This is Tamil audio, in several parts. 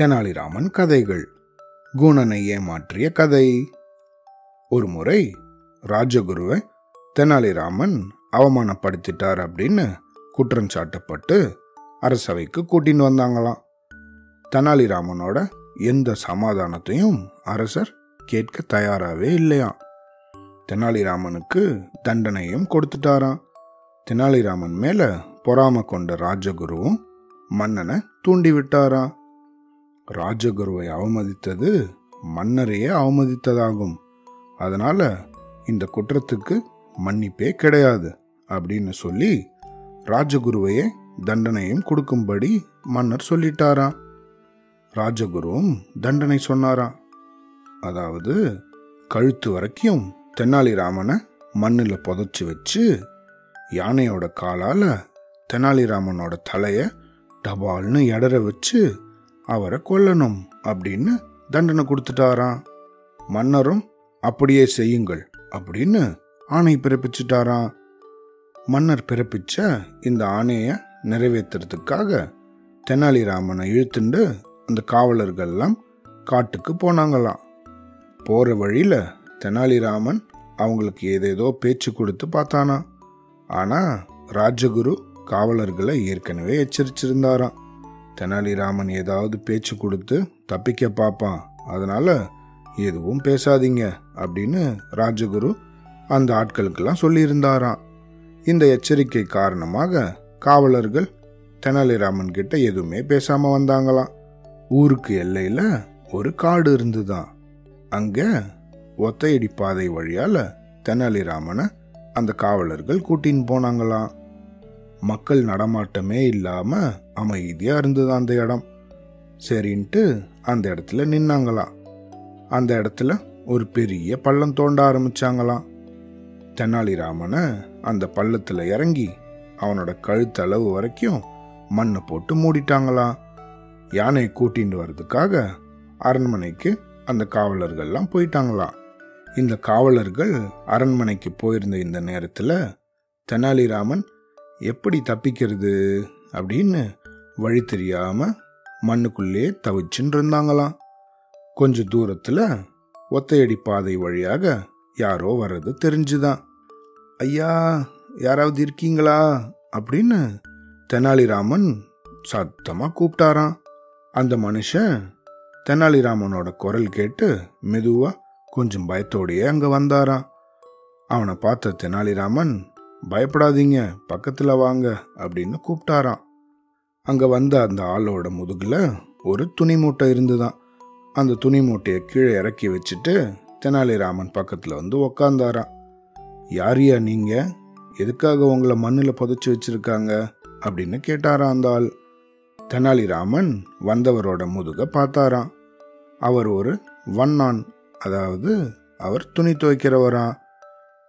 தெனாலிராமன் கதைகள். குணனை ஏமாற்றிய கதை. ஒரு முறை ராஜகுருவை தெனாலிராமன் அவமானப்படுத்திட்டார் அப்படின்னு குற்றம் சாட்டப்பட்டு அரசவைக்கு கூட்டின்னு வந்தாங்களாம். தெனாலிராமனோட எந்த சமாதானத்தையும் அரசர் கேட்க தயாராகவே இல்லையாம். தெனாலிராமனுக்கு தண்டனையும் கொடுத்துட்டாராம். தெனாலிராமன் மேல பொறாம கொண்ட ராஜகுருவும் மன்னனை தூண்டி விட்டாராம் ராஜகுருவை அவமதித்தது மன்னரையே அவமதித்ததாகும். அதனால இந்த குற்றத்துக்கு மன்னிப்பே கிடையாது அப்படின்னு சொல்லி ராஜகுருவையே தண்டனையும் கொடுக்கும்படி மன்னர் சொல்லிட்டாராம். ராஜகுருவும் தண்டனை சொன்னாராம். அதாவது கழுத்து வரைக்கும் தெனாலிராமனை மண்ணில் புதைச்சி வச்சு யானையோட காலால் தெனாலிராமனோட தலையை டபால்னு எடற வச்சு அவரை கொல்லணும் அப்படின்னு தண்டனை கொடுத்துட்டாராம். மன்னரும் அப்படியே செய்யுங்கள் அப்படின்னு ஆணை பிறப்பிச்சிட்டாராம். மன்னர் பிறப்பிச்ச இந்த ஆணையை நிறைவேற்றுறதுக்காக தெனாலிராமனை இழுத்துண்டு அந்த காவலர்கள்லாம் காட்டுக்கு போனாங்களாம். போற வழியில தெனாலிராமன் அவங்களுக்கு ஏதேதோ பேச்சு கொடுத்து பார்த்தானா ஆனா ராஜகுரு காவலர்களை ஏற்கனவே எச்சரிச்சிருந்தாராம். தெனாலிராமன் ஏதாவது பேச்சு கொடுத்து தப்பிக்க பார்ப்பான் அதனால எதுவும் பேசாதீங்க அப்படின்னு ராஜகுரு அந்த ஆட்களுக்கெல்லாம் சொல்லியிருந்தாராம். இந்த எச்சரிக்கை காரணமாக காவலர்கள் தெனாலிராமன் கிட்ட எதுவுமே பேசாம வந்தாங்களாம். ஊருக்கு எல்லையில ஒரு காடு இருந்துதான். அங்க ஒத்தையடி பாதை வழியால தெனாலிராமனை அந்த காவலர்கள் கூட்டின்னு போனாங்களாம். மக்கள் நடமாட்டமே இல்லாம அமைதியா இருந்தது அந்த இடம். சரின்ட்டு அந்த இடத்துல நின்னாங்களாம் அந்த இடத்துல ஒரு பெரிய பள்ளம் தோண்ட ஆரம்பிச்சாங்களாம். தெனாலிராமனை அந்த பள்ளத்துல இறங்கி அவனோட கழுத்தளவு வரைக்கும் மண்ணை போட்டு மூடிட்டாங்களாம். யானையை கூட்டிட்டு வர்றதுக்காக அரண்மனைக்கு அந்த காவலர்கள்லாம் போயிட்டாங்களாம். இந்த காவலர்கள் அரண்மனைக்கு போயிருந்த இந்த நேரத்தில் தெனாலிராமன் எப்படி தப்பிக்கிறது அப்படின்னு வழி தெரியாம மண்ணுக்குள்ளே தவிச்சுன்னு இருந்தாங்களாம் கொஞ்ச தூரத்துல ஒத்தையடி பாதை வழியாக யாரோ வர்றது தெரிஞ்சுதான். ஐயா யாராவது இருக்கீங்களா? அப்படின்னு தெனாலிராமன் சத்தமா கூப்பிட்டாராம். அந்த மனுஷன் தெனாலிராமனோட குரல் கேட்டு மெதுவா கொஞ்சம் பயத்தோடையே அங்க வந்தாராம். அவனை பார்த்த தெனாலிராமன் பயப்படாதீங்க பக்கத்தில் வாங்க அப்படின்னு கூப்பிட்டாராம். அங்கே வந்த அந்த ஆளோட முதுகில் ஒரு துணி மூட்டை இருந்துதான். அந்த துணி மூட்டையை கீழே இறக்கி வச்சுட்டு தெனாலிராமன் பக்கத்தில் வந்து உக்காந்தாராம். யாரியா நீங்க? எதுக்காக உங்களை மண்ணில் புதைச்சி வச்சிருக்காங்க? அப்படின்னு கேட்டாராம் அந்த ஆள். தெனாலிராமன் வந்தவரோட முதுக பார்த்தாராம். அவர் ஒரு வண்ணான் அதாவது அவர் துணி துவைக்கிறவராம்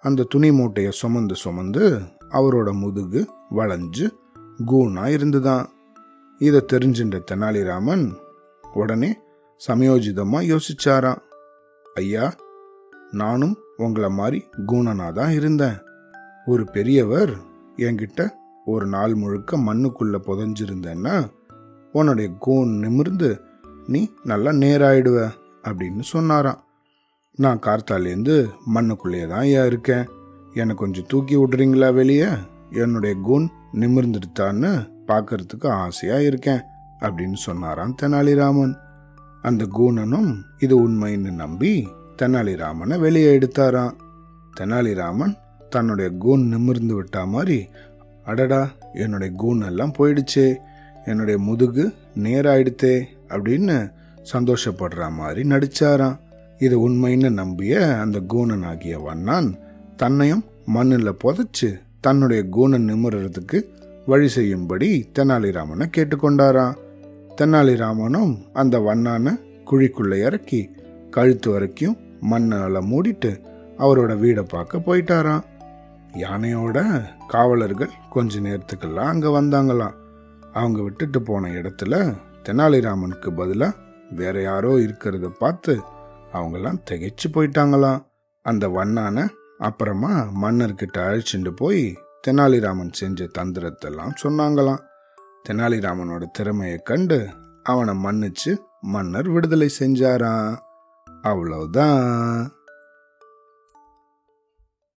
அந்த துணி மூட்டையை சுமந்து சுமந்து அவரோட முதுகு வளைஞ்சு கூணா இருந்துதான். இதை தெரிஞ்சின்ற தெனாலிராமன் உடனே சமயோஜிதமாக யோசிச்சாராம். ஐயா நானும் உங்களை மாதிரி கூணனாக தான் இருந்தேன். ஒரு பெரியவர் என்கிட்ட ஒரு நாள் முழுக்க மண்ணுக்குள்ளே புதஞ்சிருந்தேன்னா உன்னுடைய கூன் நிமிர்ந்து நீ நல்லா நேராயிடுவ அப்படின்னு சொன்னாராம். நான் கார்த்தாலேருந்து மண்ணுக்குள்ளேயே தான் ஏன் இருக்கேன். என்னை கொஞ்சம் தூக்கி விடுறீங்களா வெளியே? என்னுடைய கூன் நிமிர்ந்துடுத்தான்னு பார்க்கறதுக்கு ஆசையாக இருக்கேன் அப்படின்னு சொன்னாராம் தெனாலிராமன். அந்த கூணனும் இது உண்மைன்னு நம்பி தெனாலிராமனை வெளியே எடுத்தாராம். தெனாலிராமன் தன்னுடைய கூன் நிமிர்ந்து விட்டா மாதிரி அடடா என்னுடைய கூன் எல்லாம் போயிடுச்சே என்னுடைய முதுகு நேராயிடுத்தே அப்படின்னு சந்தோஷப்படுற மாதிரி நடிச்சாராம். இது உண்மைன்னு நம்பிய அந்த கூணன் ஆகிய வண்ணான் தன்னையும் மண்ணில் புதைச்சு தன்னுடைய கூணன் நிமிர்றதுக்கு வழி செய்யும்படி தெனாலிராமனை கேட்டுக்கொண்டாராம். தெனாலிராமனும் அந்த வண்ணான குழிக்குள்ளே இறக்கி கழுத்து வரைக்கும் மண்ணால் மூடிட்டு அவரோட வீடை பார்க்க போயிட்டாராம். யானையோட காவலர்கள் கொஞ்ச நேரத்துக்கெல்லாம் அங்கே வந்தாங்களாம். அவங்க விட்டுட்டு போன இடத்துல தெனாலிராமனுக்கு பதிலாக வேற யாரோ இருக்கிறத பார்த்து அவங்கெல்லாம் திகைச்சு போயிட்டாங்களாம். அந்த வண்ணான அப்புறமா மன்னர்கிட்ட அழைச்சிட்டு போய் தெனாலிராமன் செஞ்ச தந்திரத்தெல்லாம் சொன்னாங்களாம். தெனாலிராமனோட திறமையை கண்டு அவனை மன்னிச்சு மன்னர் விடுதலை செஞ்சாராம். அவ்வளவுதான்.